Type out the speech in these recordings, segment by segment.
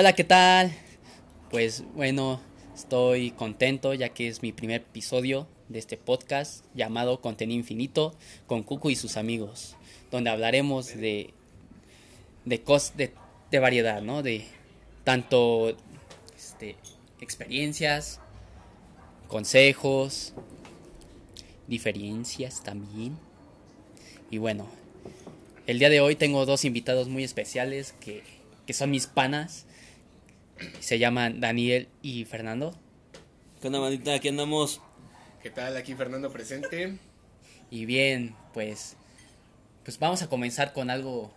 Hola, ¿qué tal? Pues bueno, estoy contento ya que es mi primer episodio de este podcast llamado Contenido Infinito con Cucu y sus amigos, donde hablaremos de de de variedad, ¿no? De tanto este, experiencias, consejos, diferencias también. Y bueno, el día de hoy tengo dos invitados muy especiales que, que son mis panas. Se llaman Daniel y Fernando. ¿Qué onda, bandita? Aquí andamos. ¿Qué tal? Aquí Fernando presente. Y bien, pues, pues vamos a comenzar con algo,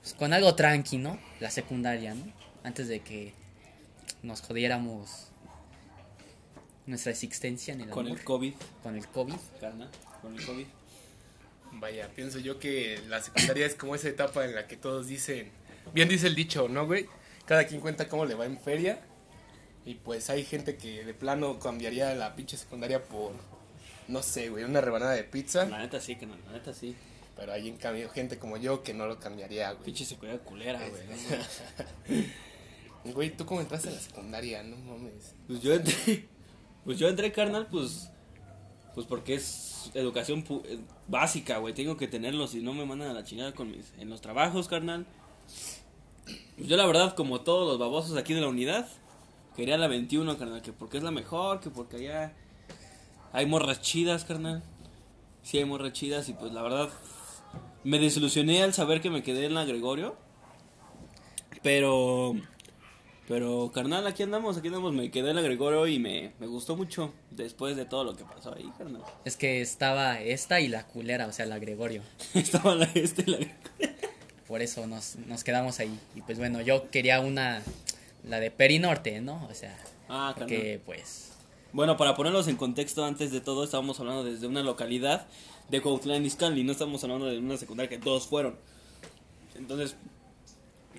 pues con algo tranqui, ¿no? La secundaria, ¿no? Antes de que nos jodiéramos nuestra existencia en el Con amor, el COVID, con el COVID. Con el COVID. Vaya, pienso yo que la secundaria es como esa etapa en la que todos dicen, bien dice el dicho, ¿no, güey? Cada quien cuenta cómo le va en feria. Y pues hay gente que de plano cambiaría la pinche secundaria por, no sé, güey, una rebanada de pizza. La neta sí, carnal. La neta sí. Pero hay en cambio gente como yo que no lo cambiaría, güey. Pinche seguridad culera, güey. no. Güey, ¿tú cómo entraste a la secundaria? No mames. Pues yo entré. Pues yo entré, carnal, pues. Pues porque es educación pu- eh, básica, güey. Tengo que tenerlo, si no me mandan a la chingada con mis, en los trabajos, carnal. Pues yo, la verdad, como todos los babosos aquí de la unidad, quería la 21, carnal. Que porque es la mejor, que porque allá hay morras chidas, carnal. Sí, hay morras chidas, y pues la verdad, me desilusioné al saber que me quedé en la Gregorio. Pero. Pero, carnal, aquí andamos, aquí andamos. Me quedé en la Gregorio y me, me gustó mucho después de todo lo que pasó ahí, carnal. Es que estaba esta y la culera, o sea, la Gregorio. Estaba la este y la Por eso nos, nos quedamos ahí. Y pues bueno, yo quería una, la de Perinorte, ¿no? O sea, Ah, que pues... Bueno, para ponerlos en contexto, antes de todo, estábamos hablando desde una localidad de Cuauhtlán Izcalli. No estamos hablando de una secundaria que todos fueron. Entonces,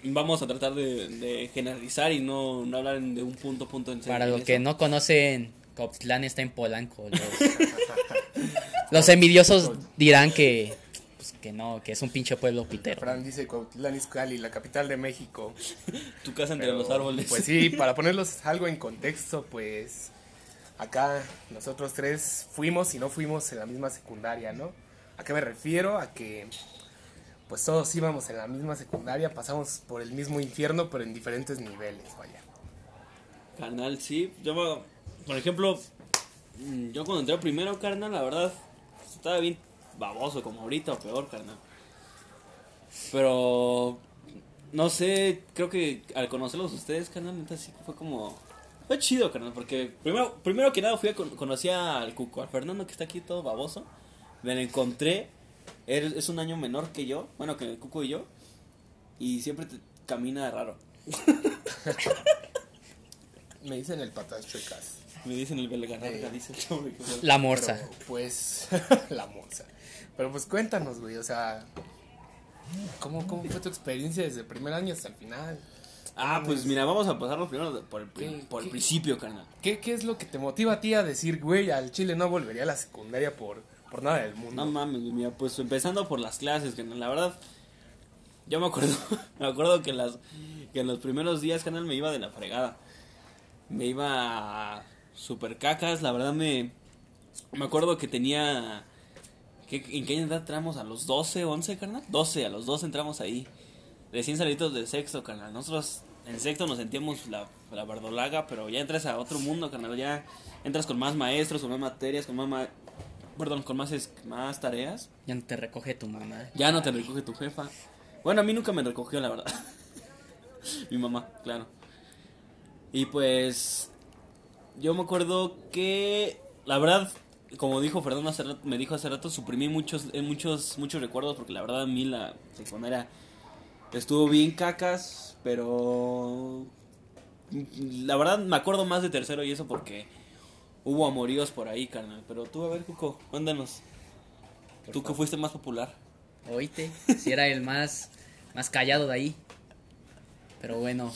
vamos a tratar de, de generalizar y no, no hablar de un punto, punto en Para los que no conocen, Coptlán está en Polanco. Los, los envidiosos dirán que, que no, que es un pinche pueblo pitero. Fran dice Cuautitlán Izcalli, la capital de México. Tu casa entre Pero, los árboles. Pues sí, para ponerlos algo en contexto, pues acá nosotros tres fuimos y no fuimos en la misma secundaria, ¿no? ¿A qué me refiero? A que pues todos íbamos en la misma secundaria, pasamos por el mismo infierno, pero en diferentes niveles, vaya. Carnal, sí. Yo, por ejemplo, mm, yo cuando entré primero, carnal, la verdad, estaba bien baboso, como ahorita o peor, carnal. Pero, no sé, creo que al conocerlos ustedes, carnal, neta, sí fue como... Fue chido, carnal, porque primero, primero que nada fui a con- conocí al Cuco, al Fernando que está aquí todo baboso. Me lo encontré, él es un año menor que yo, bueno, que el Cuco y yo, y siempre te- camina raro. Me dicen el patas chuecas. Me dicen el belgarrarga, dice el fue- La morsa. Pero, pues, la morsa. Pero pues cuéntanos, güey, o sea, ¿cómo, ¿cómo fue tu experiencia desde el primer año hasta el final? Ah, pues mira, vamos a pasarlo primero por el, pri- ¿Qué- por el qué? principio, carnal. ¿Qué, ¿Qué es lo que te motiva a ti a decir, güey, al chile no volvería a la secundaria por, por nada del mundo? No mames, mira, pues empezando por las clases, carnal. La verdad, yo me acuerdo, me acuerdo que, las, que en los primeros días, carnal, me iba de la fregada. Me iba super cacas, la verdad me... Me acuerdo que tenía... ¿qué, ¿En qué edad entramos? ¿A los 12, 11, carnal? 12, a los 12 entramos ahí. Recién salidos del sexto, carnal. Nosotros en sexto nos sentíamos la, la verdolaga, pero ya entras a otro mundo, carnal. Ya entras con más maestros, con más materias, con más... ma- Perdón, con más, es- más tareas. Ya no te recoge tu mamá. Ya no te recoge tu jefa. Bueno, a mí nunca me recogió, la verdad. Mi mamá, claro. Y pues yo me acuerdo que la verdad, como dijo Fernando hace rato, me dijo hace rato, suprimí muchos eh, muchos muchos recuerdos porque la verdad a mí la secundaria estuvo bien cacas, pero la verdad me acuerdo más de tercero y eso porque hubo amoríos por ahí, carnal. Pero tú, a ver, Cuco. Por Tú que fuiste más popular. Oíste, si era el más, más callado de ahí. Pero bueno,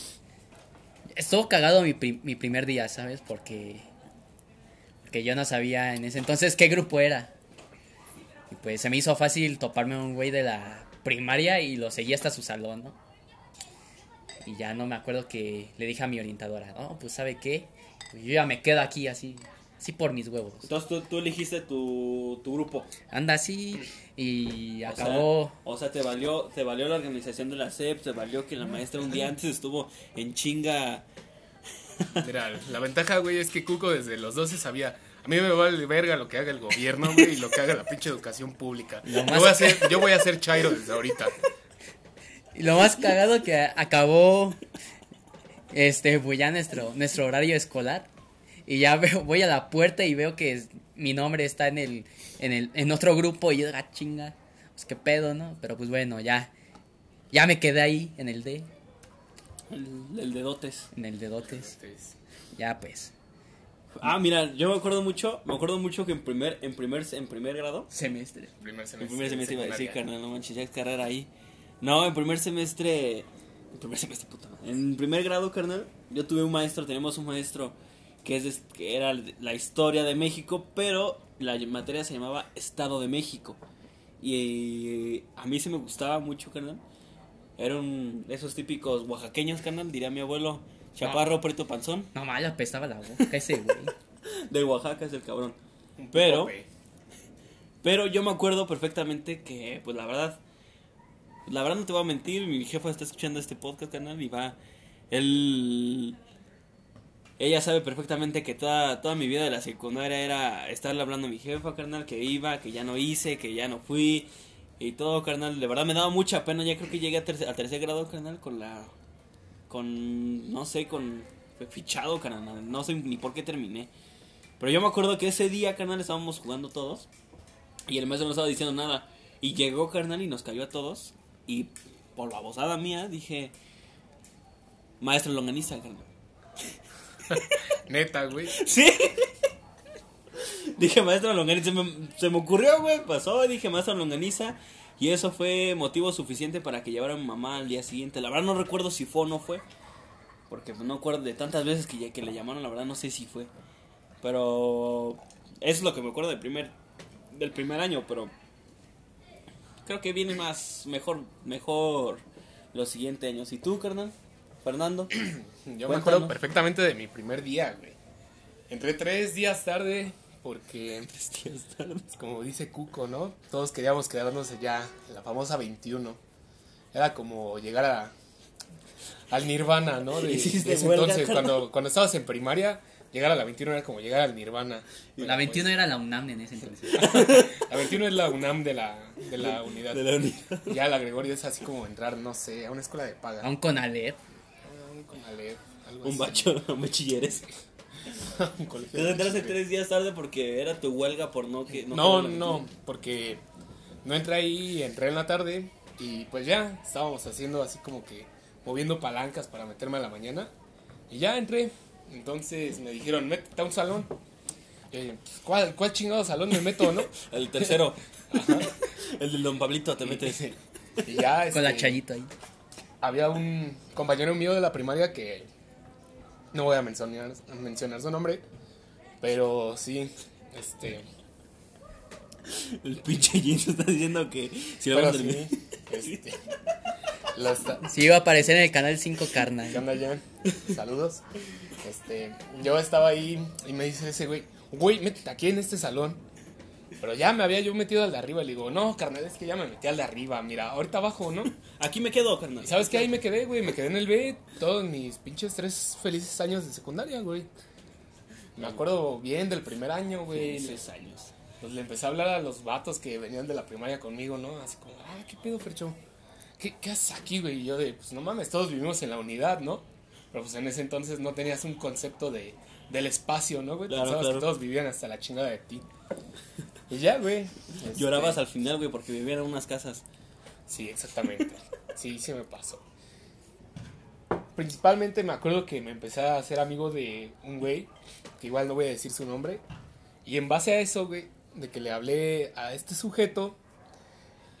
estuvo cagado mi, mi primer día, ¿sabes? Porque, porque yo no sabía en ese entonces qué grupo era. Y pues se me hizo fácil toparme a un güey de la primaria y lo seguí hasta su salón, ¿no? Y ya no me acuerdo que le dije a mi orientadora, no, pues sabe qué, pues yo ya me quedo aquí así, así por mis huevos. Entonces tú, tú elegiste tu, tu grupo. Anda así y O sea, acabó. O sea, te valió, te valió la organización de la SEP, te valió que la maestra un día antes estuvo en chinga. Mira, la ventaja, güey, es que Cuco desde los 12 sabía. A mí me vale verga lo que haga el gobierno, güey, y lo que haga la pinche educación pública. Yo voy, a ser, yo voy a ser Chairo desde ahorita. Y lo más cagado que acabó este pues ya nuestro nuestro horario escolar y ya veo voy a la puerta y veo que es- mi nombre está en el en el en otro grupo y yo ah, chinga pues qué pedo no pero pues bueno ya ya me quedé ahí en el D El, el de dotes. en el de dotes Entonces, ya pues Ah, mira, yo me acuerdo mucho, me acuerdo mucho que en primer, en primer, en primer grado, semestre primer en semestre. primer semestre iba a decir, carnal, no manches, ya es carrera ahí. No, en primer semestre, en primer semestre, puta madre. En primer grado, carnal, yo tuve un maestro, tenemos un maestro que es de- que era la historia de México, pero la materia se llamaba Estado de México. Y eh, a mí se me gustaba mucho, carnal. Era un esos típicos oaxaqueños, carnal, diría mi abuelo. Chaparro, preto, panzón. no mal apestaba la boca ese güey De Oaxaca es el cabrón. Pero, pero yo me acuerdo perfectamente que, pues la verdad, la verdad no te voy a mentir, mi jefa está escuchando este podcast, canal, y va, él, ella sabe perfectamente que toda, toda mi vida de la secundaria era estarle hablando a mi jefa, carnal, que iba, que ya no hice, que ya no fui, y todo, carnal, de verdad me daba mucha pena, ya creo que llegué a tercer, a tercer grado, carnal, con la, con, no sé, con, fue fichado, carnal, no sé ni por qué terminé. Pero yo me acuerdo que ese día, carnal, estábamos jugando todos. Y el maestro no estaba diciendo nada. Y llegó, carnal, y nos cayó a todos. Y por babosada mía, dije... Maestro longaniza, carnal. Neta, güey. Sí. dije, maestro longaniza. Se me, se me ocurrió, güey. Pasó, dije, maestro longaniza. Y eso fue motivo suficiente para que llevara a mi mamá al día siguiente. La verdad no recuerdo si fue o no fue. Porque no acuerdo de tantas veces que, ya- que le llamaron, la verdad no sé si fue. Pero eso es lo que me acuerdo del primer, del primer año, pero creo que viene más, mejor, mejor los siguientes años. ¿Y tú, carnal? Fernando. Yo me acuerdo perfectamente de mi primer día, güey. Entré tres días tarde porque, pues, como dice Cuco, ¿no? Todos queríamos quedarnos allá, en la famosa 21. Era como llegar a, al Nirvana, ¿no? De, ese huelga, entonces, cuando, cuando estabas en primaria, llegar a la 21 era como llegar al Nirvana. la 21 era la UNAM en ese entonces La 21 es la UNAM de la, de la unidad. De la unidad. Y Ya la Gregorio es así como entrar, no sé, a una escuela de paga. a un Conalep A un Conalep, algo Un así. bacho, un bachilleres. Un colegio entraste bachilleres. tres días tarde porque era tu huelga por no que... No, no, aventura. porque no entré ahí, entré en la tarde y pues ya estábamos haciendo así como que moviendo palancas para meterme a la mañana y ya entré. Entonces me dijeron, métete a un salón. Y yo dije, pues, ¿cuál, ¿cuál chingado salón me meto, no? El tercero. El del Don Pablito te metes. Y ya con la este, chayito ahí había un compañero mío de la primaria que no voy a mencionar, mencionar su nombre, pero sí, este, El pinche James está diciendo que si lo vamos a terminar. sí, este, lo está- sí iba a aparecer en el canal 5 carnal ¿Qué onda, Jan? Saludos. Este, yo estaba ahí y me dice ese güey, güey, métete aquí en este salón. Pero ya me había yo metido al de arriba. Le digo, no, carnal, es que ya me metí al de arriba. Mira, ahorita abajo, ¿no? Aquí me quedo, carnal. ¿Y sabes qué? Ahí me quedé, güey. Me quedé en el B todos mis pinches tres felices años de secundaria, güey. Me acuerdo bien del primer año, güey. Seis años. Pues le empecé a hablar a los vatos que venían de la primaria conmigo, ¿no? Así como, ah, ¿qué pedo, Fercho? ¿Qué, qué haces aquí, güey? Y yo de, pues no mames, todos vivimos en la unidad, ¿no? Pero pues en ese entonces no tenías un concepto de, del espacio, ¿no, güey? Claro, Pensabas claro. que todos vivían hasta la chingada de ti. Y ya, güey. este, Llorabas al final, güey, porque vivían en unas casas. Sí, exactamente. Sí, sí me pasó. Principalmente me acuerdo que me empecé a hacer amigo de un güey, que igual no voy a decir su nombre. Y en base a eso, güey, de que le hablé a este sujeto,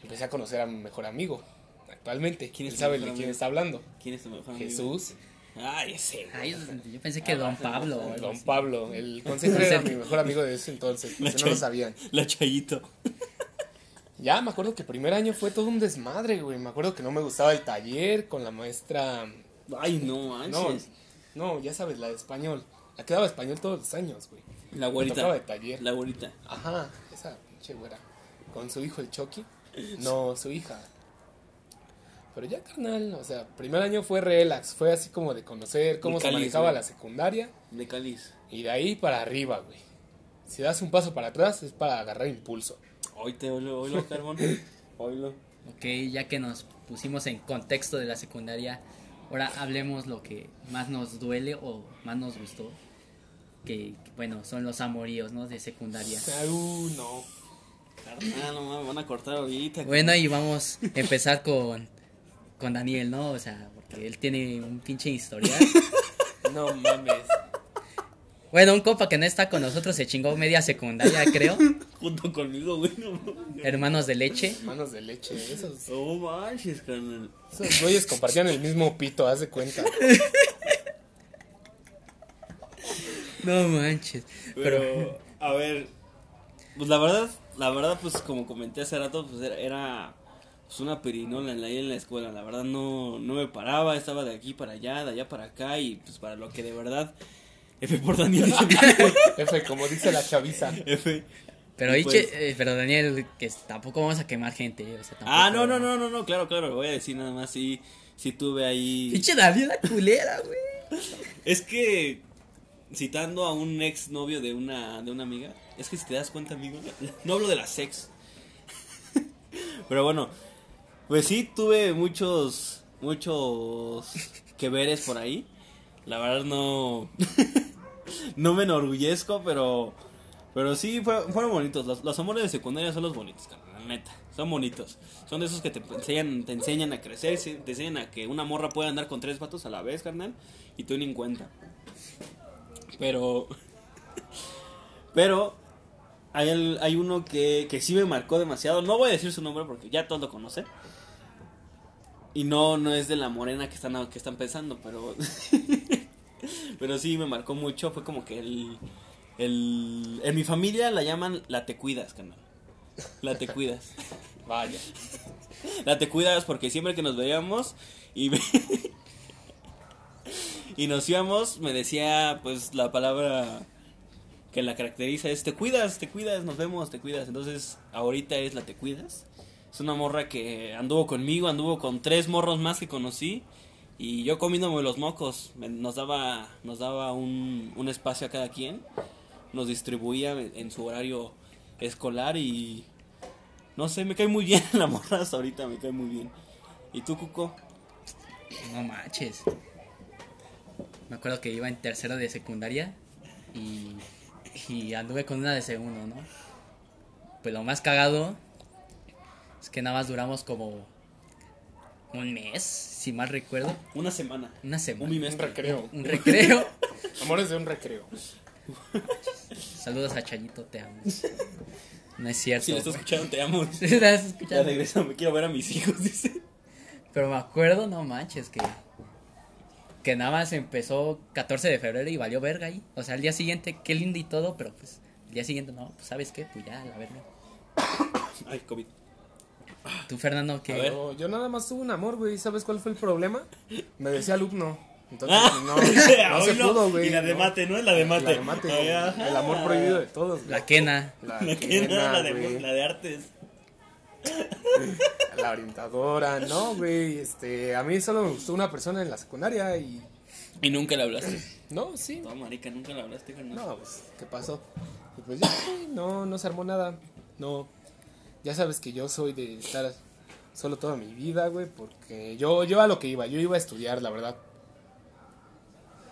empecé a conocer a mi mejor amigo. Actualmente, ¿Quién es Él sabe de quién está hablando. ¿Quién es tu mejor amigo? Jesús, Ay, ese. güey. Ay, yo pensé que Don Pablo o algo Don así. Pablo. El consejero era mi mejor amigo de ese entonces, La no lo sabían. La Chayito. Ya, me acuerdo que el primer año fue todo un desmadre, güey. Me acuerdo que no me gustaba el taller con la maestra Ay, no No, manches. no, ya sabes, la de español. La que daba español todos los años, güey. La Me tocaba de güerita. taller. La güerita. Ajá, esa pinche güera. Con su hijo el Chucky. No, su hija. Pero ya, carnal, o sea, primer año fue relax. Fue así como de conocer cómo se manejaba güey. la secundaria. De cáliz. Y de ahí para arriba, güey. Si das un paso para atrás es para agarrar impulso. Hoy te oilo, oilo, carbón. Oilo. Ok, ya que nos pusimos en contexto de la secundaria, ahora hablemos lo que más nos duele o más nos gustó. Que, bueno, son los amoríos, ¿no? De secundaria. Uh, no. Carnal, no mames, van a cortar ahorita. Bueno, y vamos a empezar con, con Daniel, ¿no? O sea, porque él tiene un pinche historial. No mames. Bueno, un compa que no está con nosotros se chingó media secundaria, creo. Junto conmigo, güey. No. Hermanos de leche. Manos de leche. Esos, no manches, carnal. esos güeyes compartían el mismo pito, haz de cuenta. No manches. Pero, Pero, a ver, pues la verdad, la verdad, pues como comenté hace rato, pues era, era pues, una perinola en la, en la escuela. La verdad no, no me paraba, estaba de aquí para allá, de allá para acá y pues para lo que de verdad, F por Daniel, F, como dice la chaviza. F. pero, pues- eh, pero tampoco que tampoco vamos a quemar gente. o sea, Ah, no, no, no, no, no, claro, claro, voy a decir nada más, sí, sí tuve ahí... Pinche Daniel la culera, güey. Es que citando a un ex novio de una de una amiga, es que si te das cuenta, amigo, no hablo de la sex. Pero bueno, pues sí tuve muchos muchos que veres por ahí. La verdad no no me enorgullezco, pero pero sí fue- fueron bonitos. Los, amores de secundaria son los bonitos, la neta. Son bonitos. Son de esos que te enseñan, te enseñan a crecer, te enseñan a que una morra puede andar con tres vatos a la vez, carnal, y tú ni en cuenta. Pero pero hay, hay uno que, que sí me marcó demasiado. No voy a decir su nombre porque ya todos lo conocen. Y no, no es de la morena que están, que están pensando, pero. pero sí me marcó mucho. Fue como que el, el. En mi familia la llaman la te cuidas, canal. La te cuidas. Vaya. La te cuidas porque siempre que nos veíamos y, y nos íbamos, me decía pues la palabra que la caracteriza es te cuidas, te cuidas, nos vemos, te cuidas. Entonces ahorita es la te cuidas. Es una morra que anduvo conmigo, anduvo con tres morros más que conocí y yo comiéndome los mocos. Nos daba, nos daba un, un espacio a cada quien, nos distribuía en su horario escolar y no sé, me cae muy bien la morra hasta ahorita, me cae muy bien. ¿Y tú, Cuco? No manches. Me acuerdo que iba en tercero de secundaria y, y anduve con una de segundo, ¿no? Pues lo más cagado es que nada más duramos como un mes, si mal recuerdo. Una semana. Una Un semana. Un bimestre. recreo. Un recreo. Amores de un recreo. Saludos a Chayito, te amo. No es cierto. Si le estás escuchando, te amo. Sí, la estás Ya escuchando. regreso, me quiero ver a mis hijos, dice. Pero me acuerdo, no manches, que, que nada más empezó 14 de febrero y valió verga ahí. O sea, el día siguiente, qué lindo y todo, pero pues el día siguiente no, pues sabes qué, pues ya, la verga. Ay, COVID. Tú, Fernando, ver. Yo, yo nada más tuve un amor, güey. ¿Sabes cuál fue el problema? Me decía alumno. Entonces, no, no se no. pudo, güey. Y la de mate, ¿no? La de mate. La de mate. El amor prohibido de todos. güey. la quena. La, La que quena, la de, güey. la de artes. La orientadora, no, güey. Este, a mí solo me gustó una persona en la secundaria y. Y nunca le hablaste. No, sí. No, marica, nunca le hablaste, carnal. No, pues, ¿qué pasó? Y pues ya, güey, no, no se armó nada. No. Ya sabes que yo soy de estar solo toda mi vida, güey, porque yo, yo a lo que iba, yo iba a estudiar, la verdad.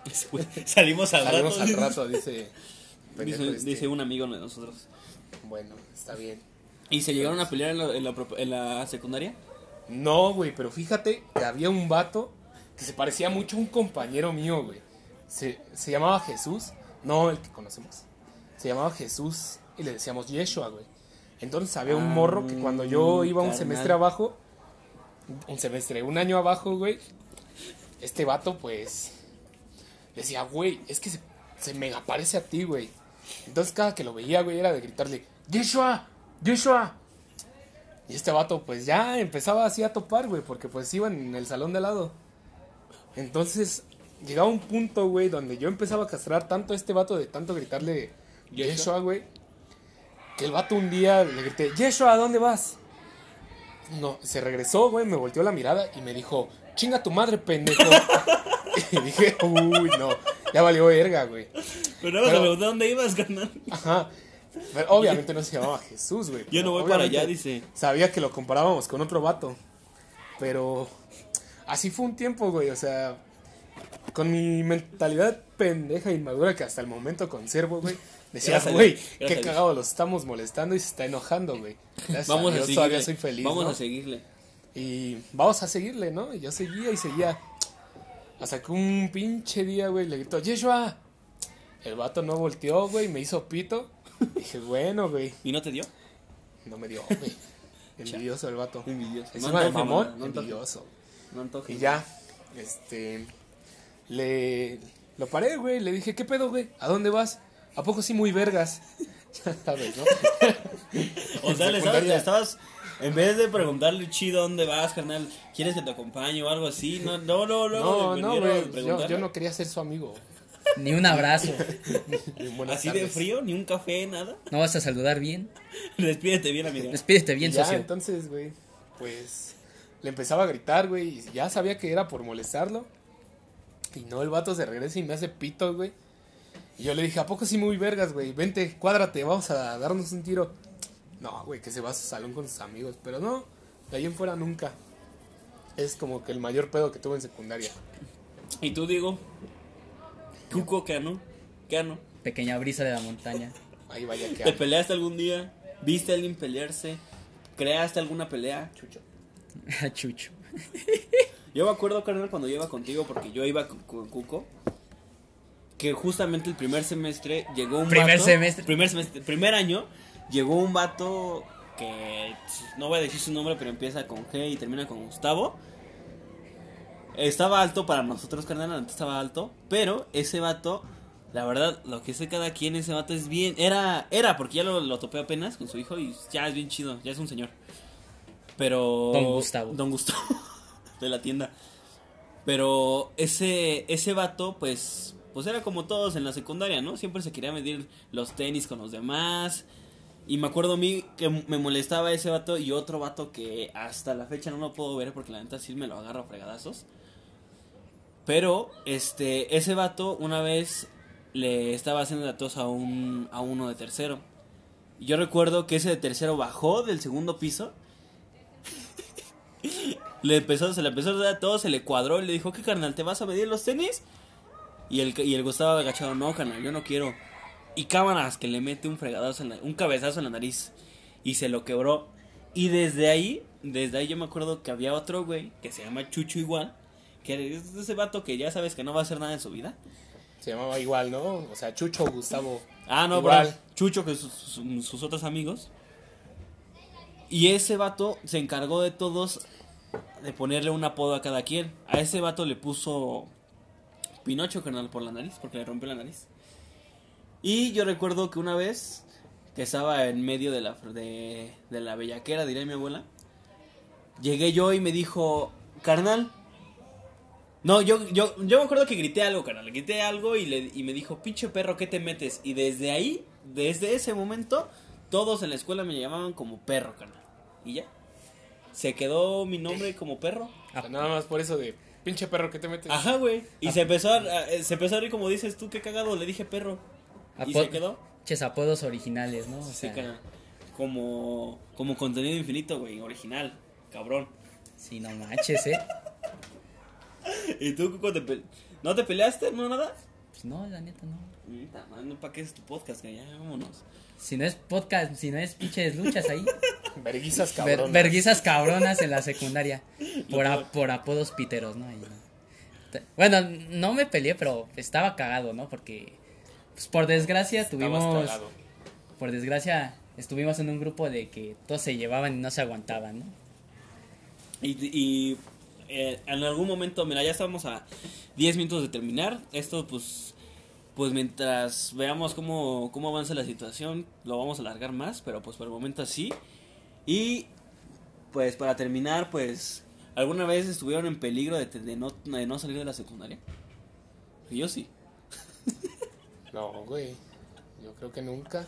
Salimos al Salimos rato. al rato, dice. Dice, este. dice un amigo de nosotros. Bueno, está bien. ¿Y se llegaron a pelear en la, en la, en la secundaria? No, güey, pero fíjate que había un vato que se parecía mucho a un compañero mío, güey. Se, se llamaba Jesús, no el que conocemos. Se llamaba Jesús y le decíamos Yeshua, güey. Entonces había un Ah, morro que cuando yo iba un semestre abajo, un semestre, un año abajo, güey, este vato, pues, decía, güey, es que se, se mega parece a ti, güey. Entonces cada que lo veía, güey, era de gritarle, Yeshua, Yeshua. Y este vato, pues ya empezaba así a topar, güey, porque pues iban en el salón de al lado. Entonces, llegaba un punto, güey, donde yo empezaba a castrar tanto a este vato de tanto gritarle. Yeshua, güey, que el vato un día le grité, Yeshua, ¿a dónde vas? No, se regresó, güey, me volteó la mirada y me dijo, chinga tu madre, pendejo. y dije, uy, no, ya valió verga, güey. Pero no me Pero- pregunté dónde ibas, carnal. Ajá. Pero obviamente no se llamaba Jesús, güey. Yo no voy para allá, dice. Sabía que lo comparábamos con otro vato. Pero así fue un tiempo, güey. O sea, con mi mentalidad pendeja e inmadura que hasta el momento conservo, güey. Decía, Gracias a güey, a qué cagado, los estamos molestando y se está enojando, güey. A Vamos a Dios, seguirle. todavía soy feliz. Vamos ¿no? a seguirle. Y vamos a seguirle, ¿no? Y yo seguía y seguía. Hasta que un pinche día, güey, le gritó, Yeshua. El vato no volteó, güey, me hizo pito. Dije, bueno, güey. ¿Y no te dio? No me dio, güey. Envidioso el vato. Envidioso. Encima de antoje, mamón, mano, no antoje. envidioso. No antoje. Y ya, este. Le. Lo paré, güey. Le dije, ¿qué pedo, güey? ¿A dónde vas? ¿A poco sí muy vergas? ya sabes, ¿no? O sea, le estabas, le estabas- en vez de preguntarle chido dónde vas, carnal, ¿quieres que te acompañe o algo así? No, no, no, no. No. Yo, no quería ser su amigo. Ni un abrazo. Así de frío, ni un café, nada. ¿No vas a saludar bien? Despídete bien, amigo. Despídete bien, Y ya, socio. entonces, güey, pues le empezaba a gritar, güey, y ya sabía que era por molestarlo. Y no, el vato se regresa y me hace pito, güey. Y yo le dije, ¿a poco sí muy vergas, güey? Vente, cuádrate, vamos a darnos un tiro. No, güey, que se va a su salón con sus amigos. Pero no, de ahí en fuera nunca. Es como que el mayor pedo que tuve en secundaria. ¿Y tú, Diego? Cuco, ¿qué ano? ¿Qué ano? Pequeña brisa de la montaña. Ahí vaya que... ¿Te peleaste algún día? ¿Viste a alguien pelearse? ¿Creaste alguna pelea? Chucho. Chucho. Yo me acuerdo, carnal, cuando yo iba contigo, porque yo iba con, con Cuco, que justamente el primer semestre llegó un Primer vato- semestre. Primer semestre, primer año, llegó un vato que no voy a decir su nombre, pero empieza con G y termina con Gustavo. Estaba alto para nosotros, carnal, antes estaba alto, pero ese vato, la verdad, lo que sé cada quien, ese vato es bien, era, era, porque ya lo, lo topé apenas con su hijo y ya es bien chido, ya es un señor. Pero... Don Gustavo. Don Gustavo, de la tienda. Pero ese, ese vato, pues, pues era como todos en la secundaria, ¿no? Siempre se quería medir los tenis con los demás. Y me acuerdo a mí que me molestaba ese vato y otro vato que hasta la fecha no lo puedo ver porque la neta sí me lo agarro a fregadazos. Pero, este, ese vato una vez le estaba haciendo la tos a, un, a uno de tercero. Yo recuerdo que ese de tercero bajó del segundo piso. le empezó, se le empezó a dar todo, se le cuadró y le dijo, ¿qué carnal? ¿Te vas a medir los tenis? Y el, y el Gustavo agachado, no, carnal, yo no quiero. Y cámaras que le mete un fregadazo, en la- un cabezazo en la nariz. Y se lo quebró. Y desde ahí, desde ahí yo me acuerdo que había otro güey que se llama Chucho igual. Que es ese vato que ya sabes que no va a hacer nada en su vida. Se llamaba igual, ¿no? O sea, Chucho, Gustavo. Ah, no, Igual. bro. Chucho, que sus, sus- sus otros amigos. Y ese vato se encargó de todos de ponerle un apodo a cada quien. A ese vato le puso Pinocho, carnal, por la nariz, porque le rompió la nariz. Y yo recuerdo que una vez que estaba en medio de la, de, de la bellaquera, diría mi abuela, llegué yo y me dijo, carnal. No, yo, yo, yo me acuerdo que grité algo, carnal. Grité algo y, le, y me dijo, pinche perro, ¿qué te metes? Y desde ahí, desde ese momento, todos en la escuela me llamaban como perro, carnal. Y ya. Se quedó mi nombre como perro. Sea, nada más por eso de, pinche perro, ¿qué te metes? Ajá, güey. Y se empezó a, a- se empezó a reír como dices tú, qué cagado. Le dije perro. Y se quedó. Ches apodos originales, ¿no? O Sí, sea. Como, como contenido infinito, güey. Original. Cabrón. sí, no manches, ¿eh? ¿Y tú, Cuco, te pe- no te peleaste? ¿No nada? Pues no, la neta, no. ¿Para qué es tu podcast? Que ya, vámonos. Si no es podcast, si no es pinches luchas ahí. Verguizas Ver- cabronas. verguizas cabronas en la secundaria. Por, a- por apodos piteros, ¿no? Ahí, ¿no? Te- Bueno, no me peleé, pero estaba cagado, ¿no? Porque, pues por desgracia, Estabas tuvimos. cagado. Por desgracia, estuvimos en un grupo de que todos se llevaban y no se aguantaban, ¿no? Y, y, eh, en algún momento, mira, ya estamos a 10 minutos de terminar. Esto, pues, pues mientras veamos cómo, cómo avanza la situación, lo vamos a alargar más, pero pues por el momento así. Y, pues para terminar, pues, ¿Alguna vez estuvieron en peligro de, de no, de no salir de la secundaria? Yo sí. No, güey. Yo creo que nunca.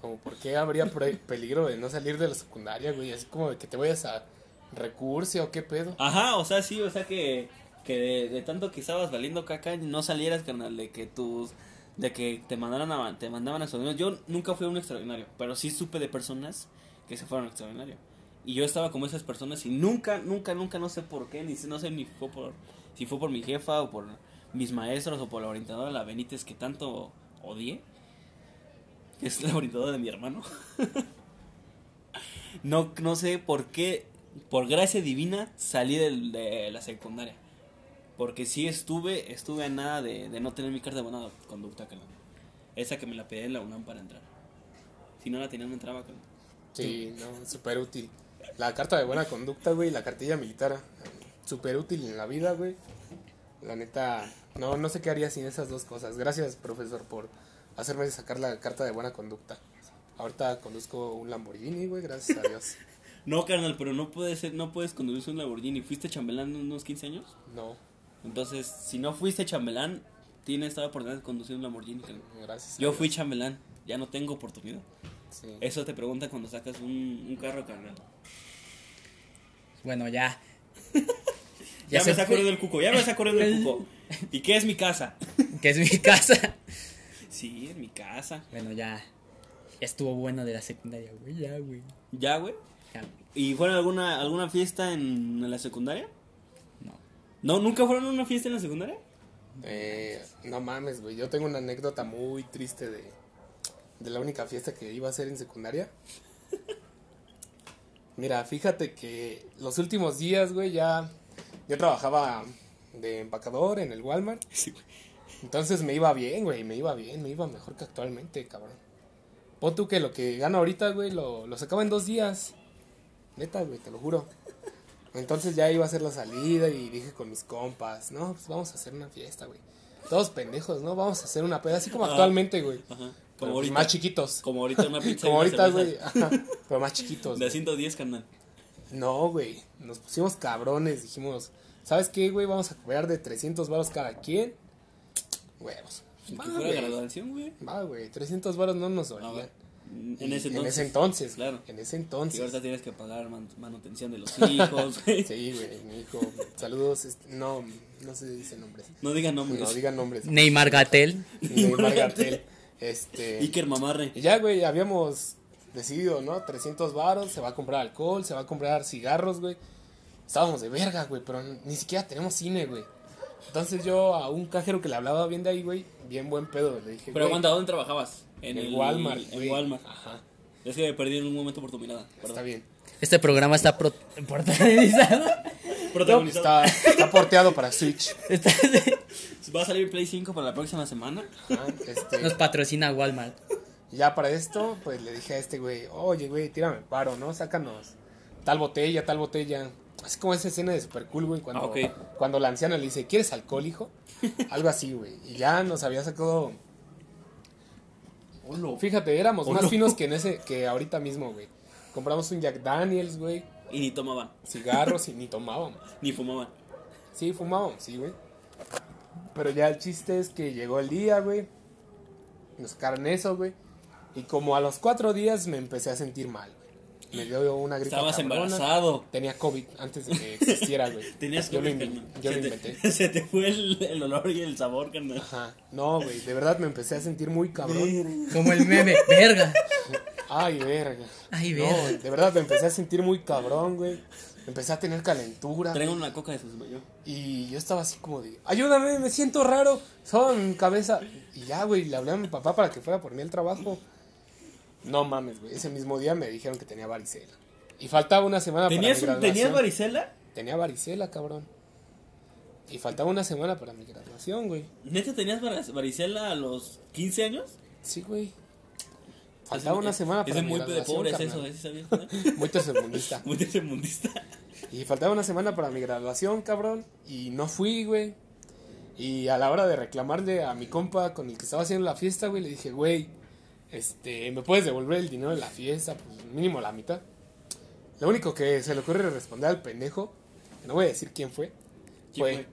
Como, ¿por qué habría peligro de no salir de la secundaria, güey? Así como de que te vayas a recurso o qué pedo. Ajá, o sea, sí, o sea que, que de, de tanto que estabas valiendo caca no salieras, carnal, de que tus... De que te mandaran a, te mandaban a extraordinario. Yo nunca fui a un extraordinario, pero sí supe de personas que se fueron extraordinario. Y yo estaba como esas personas y nunca, nunca, nunca, no sé por qué, ni no sé ni fue por, si fue por mi jefa o por mis maestros o por la orientadora, la Benítez, que tanto odié. Es la orientadora de mi hermano. no, no sé por qué, por gracia divina, salí de la secundaria. Porque sí estuve, estuve a nada de, de no tener mi carta de buena conducta. Esa que me la pedí en la UNAM para entrar. Si no la tenía, no entraba, carnal. Sí, no, súper útil. La carta de buena conducta, güey, la cartilla militar. Súper útil en la vida, güey. La neta, no, no sé qué haría sin esas dos cosas. Gracias, profesor, por hacerme sacar la carta de buena conducta. Ahorita conduzco un Lamborghini, güey, gracias a Dios. No, carnal, pero no puedes ser, no puedes conducir un Lamborghini. ¿Fuiste chambelán unos 15 años? No, Entonces, si no fuiste chambelán, tienes esta oportunidad de conducir un Lamborghini. gracias. Yo fui chambelán, ya no tengo oportunidad. Sí. Eso te pregunta cuando sacas un, un carro, carnal. Bueno, ya. Ya, se me está fue. corriendo el cuco, ya me está corriendo el cuco. ¿Y qué es mi casa? Que es mi casa. Sí, es mi casa. Bueno, ya. Ya estuvo bueno de la secundaria, güey. Ya, güey. ¿Ya, güey? Ya. ¿Y fueron a alguna, alguna fiesta en, en la secundaria? No. ¿No? ¿Nunca fueron a una fiesta en la secundaria? Eh, no mames, güey. Yo tengo una anécdota muy triste de, de la única fiesta que iba a hacer en secundaria. Mira, fíjate que los últimos días, güey, ya. Yo trabajaba de empacador en el Walmart. Sí, güey. Entonces me iba bien, güey. Me iba bien, me iba mejor que actualmente, cabrón. Pon tú que lo que gano ahorita, güey, lo, lo sacaba en dos días. Neta, güey, te lo juro. Entonces ya iba a hacer la salida y dije con mis compas, no, pues vamos a hacer una fiesta, güey. Todos pendejos, ¿no? Vamos a hacer una peda, así como Ah. actualmente, güey. Ajá. Como pues, ahorita. más chiquitos. Como ahorita una pizza. y Como ahorita, güey. Pero más chiquitos. De güey. 110, carnal. No, güey. Nos pusimos cabrones. Dijimos, ¿sabes qué, güey? Vamos a cobrar de 300 varos cada quien. Huevos. Va, güey. graduación, güey. Va, güey. 300 varos no nos Ah, dolían. güey. En Y- ese entonces. En ese entonces. Claro. En ese Y entonces. ahorita tienes que pagar man- manutención de los hijos, güey. Sí, güey, mi hijo. Saludos. este, No, no se dice nombres. No digan nombres. No digan nombres. Neymar Gatel. Neymar Gatel. Este. Iker Mamarre. Y ya, güey, habíamos decidido, ¿no? 300 varos, se va a comprar alcohol, se va a comprar cigarros, güey. Estábamos de verga, güey, pero ni siquiera tenemos cine, güey. Entonces yo a un cajero que le hablaba bien de ahí, güey, bien buen pedo, le dije, Pero aguanta, ¿dónde trabajabas? en el Walmart, En güey. Walmart. Ajá, Es que me perdí en un momento por tu mirada. está bien. Este programa está pro- protagonizado. Protagonizado. Está, está porteado para Switch. Está- Va a salir Play 5 para la próxima semana. Ajá, este, Nos patrocina Walmart. ya para esto, pues le dije a este güey, oye, güey, tírame paro, ¿no? Sácanos tal botella, tal botella. Así como esa escena de super cool, güey, cuando, Ah, cuando la anciana le dice, ¿quieres alcohol, hijo? Algo así, güey. Y ya nos había sacado... Fíjate, éramos más finos que en ese, que ahorita mismo, güey. Compramos un Jack Daniels, güey, Y ni tomaban, cigarros y ni tomábamos. ni fumaban. Sí, fumábamos, sí, güey. Pero ya el chiste es que llegó el día, güey. Nos sacaron eso, güey. Y como a los cuatro días me empecé a sentir mal, güey. Me dio una gripa Estabas cabrona. embarazado. Tenía COVID antes de que existiera, güey. Tenías yo lo, COVID, carnal. yo lo se, inventé. te, se te fue el, el olor y el sabor, carnal. Ajá. No, güey, de verdad me empecé a sentir muy cabrón. Como el meme. Verga. Ay, verga. Ay, No, verga. güey, de verdad me empecé a sentir muy cabrón, güey. Empecé a tener calentura. Traigo una coca de sus yo. Y yo estaba así como de, ayúdame, me siento raro, son cabeza. Y ya, güey, le hablé a mi papá para que fuera por mí al trabajo. No mames, güey, ese mismo día me dijeron que tenía varicela. Y faltaba una semana ¿Tenías, para mi ¿Tenías graduación. varicela? Tenía varicela, cabrón. Y faltaba una semana para mi graduación, güey. ¿Neta tenías var- varicela a los 15 años? Sí, güey. Faltaba una semana para mi muy graduación, pobres carnal. eso, ¿eh? ¿Sí sabías? carnal? Muy tercermundista. Muy tercermundista. Y faltaba una semana para mi graduación, cabrón. Y no fui, güey. Y a la hora de reclamarle a mi compa con el que estaba haciendo la fiesta, güey, le dije, güey, este, ¿me puedes devolver el dinero de la fiesta? Pues mínimo la mitad. Lo único que se le ocurre responder al pendejo no voy a decir quién fue. ¿Quién Fue.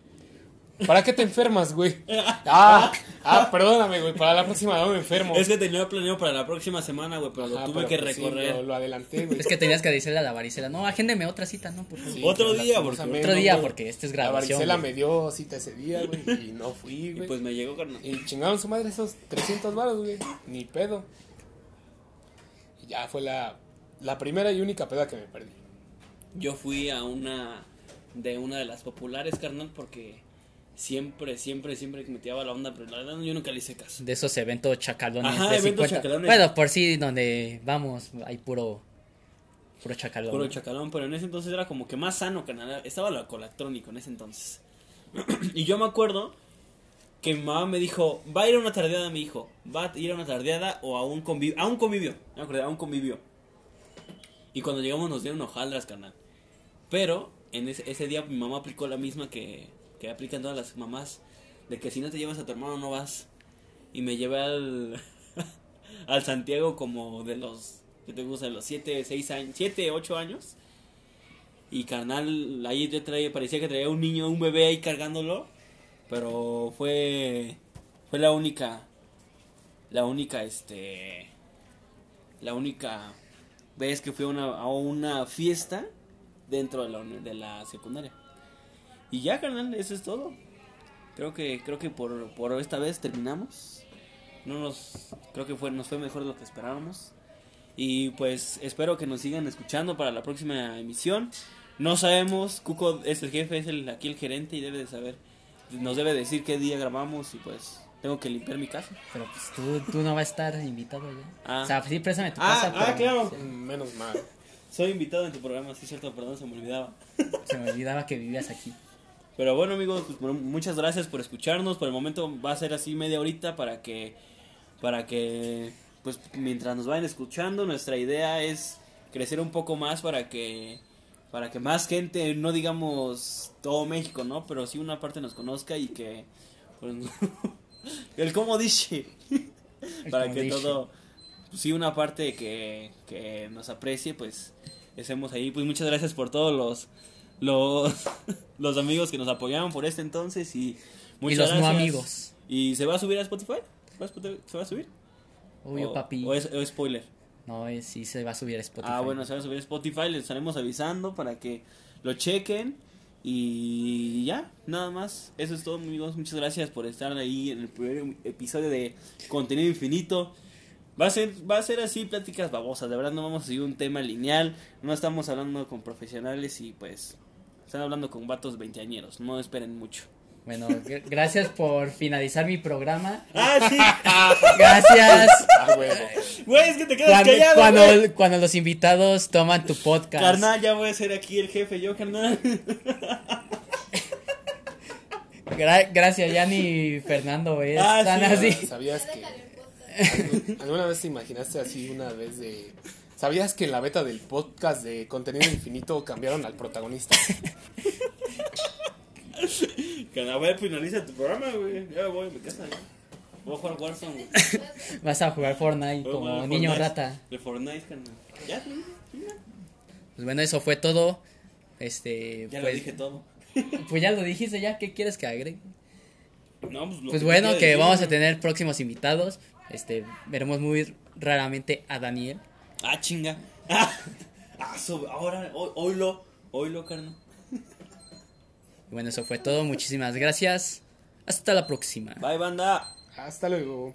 ¿Para qué te enfermas, güey? Ah, ah, perdóname, güey. Para la próxima no me enfermo. Es que tenía planeado para la próxima semana, güey, pero lo Ah, tuve pero que pues sí, recorrer. lo, lo adelanté, güey. Es que tenías que decirle a la varicela, no, agéndeme otra cita, ¿no? Por favor. Sí, Otro día, lastimosamente Otro día, güey. porque este es La grabación. varicela güey. me dio cita ese día, güey, y no fui, Y güey. pues me llegó, carnal. Y chingaron su madre esos 300 baros, güey. Ni pedo. Y ya fue la, la primera y única peda que me perdí. Yo fui a una de una de las populares, carnal, porque siempre, siempre, siempre que me tiraba la onda, pero la verdad yo nunca le hice caso. De esos eventos chacalones. Ajá, de eventos 50. chacalones. Bueno, por sí, donde vamos, hay puro. Puro chacalón. Puro chacalón, pero en ese entonces era como que más sano, carnal. Estaba lo electrónico en ese entonces. y yo me acuerdo que mi mamá me dijo, va a ir a una tardeada, mi hijo. Va a ir a una tardeada o a un convivio. A un convivio. Me acordé, a un convivio. Y cuando llegamos nos dieron hojaldras, carnal. Pero en ese, ese día mi mamá aplicó la misma que, que aplican todas las mamás. De que si no te llevas a tu hermano no vas. Y me llevé al, al Santiago como de los, ¿qué te gusta? Los 7, 6 años, 7, 8 años. Y carnal, ahí yo traía, parecía que traía un niño, un bebé ahí cargándolo. Pero fue, fue la única, la única, este, la única vez que fui a una, a una fiesta dentro de la, de la secundaria. Y ya, carnal, eso es todo. Creo que, creo que por, por esta vez terminamos. No nos, creo que fue, nos fue mejor de lo que esperábamos. Y pues espero que nos sigan escuchando para la próxima emisión. No sabemos, Cuco es el jefe, es el, aquí el gerente y debe de saber, nos debe decir qué día grabamos y pues tengo que limpiar mi casa. Pero pues tú, tú no vas a estar invitado ya. Ah. O sea, sí, préstame tu Ah, casa. ah, claro. se- Menos mal. Soy invitado en tu programa, sí, cierto, perdón, se me olvidaba. Se me olvidaba que vivías aquí. Pero bueno, amigos, pues, muchas gracias por escucharnos. Por el momento va a ser así media horita para que, para que, pues mientras nos vayan escuchando, nuestra idea es crecer un poco más para que, para que más gente, no digamos todo México, ¿no? Pero sí una parte nos conozca y que, pues, el como dice, para que todo, pues, sí una parte que, que nos aprecie, pues estemos ahí. Pues muchas gracias por todos los los, los amigos que nos apoyaron por este entonces y Y muchas los no amigos. ¿Y se va a subir a Spotify? ¿Va a Spotify- ¿Se va a subir? Obvio, o, papi. O es, o es spoiler. No, es, sí se va a subir a Spotify. Ah, bueno, se va a subir a Spotify, les estaremos avisando para que lo chequen. Y ya, nada más. Eso es todo, amigos. Muchas gracias por estar ahí en el primer episodio de Contenido Infinito. Va a ser, va a ser así pláticas babosas, de verdad no vamos a seguir un tema lineal, no estamos hablando con profesionales y pues están hablando con vatos veinteañeros, no esperen mucho. Bueno, gr- gracias por finalizar mi programa. Ah, sí. Gracias. Ah, huevo. Güey, es que te quedas Cuando, callado. cuando, güey. cuando los invitados toman tu podcast. Carnal, ya voy a ser aquí el jefe, yo, carnal. Gra- gracias, ya ni Fernando Ah, tan sí. así. ¿Sabías que alguna vez te imaginaste así una vez de ¿Sabías que en la beta del podcast de contenido infinito cambiaron al protagonista? Carnal, güey, finaliza tu programa, güey. Ya voy a mi casa, ya. Voy a jugar Warzone, güey. Vas a jugar Fortnite Voy a como jugar niño Fortnite. rata. De Fortnite, carnal. Ya. Pues bueno, eso fue todo. Este, Ya pues, lo dije todo. pues ya lo dijiste, ya, ¿qué quieres que agregue? No, pues, lo Pues que bueno, quiera que decir, vamos a güey. tener próximos invitados. Este, veremos muy raramente a Daniel. Ah, chinga. Ah, ah so- ahora, hoy, oílo, oílo, carnal. Y bueno, eso fue todo. Muchísimas gracias. Hasta la próxima. Bye, banda. Hasta luego.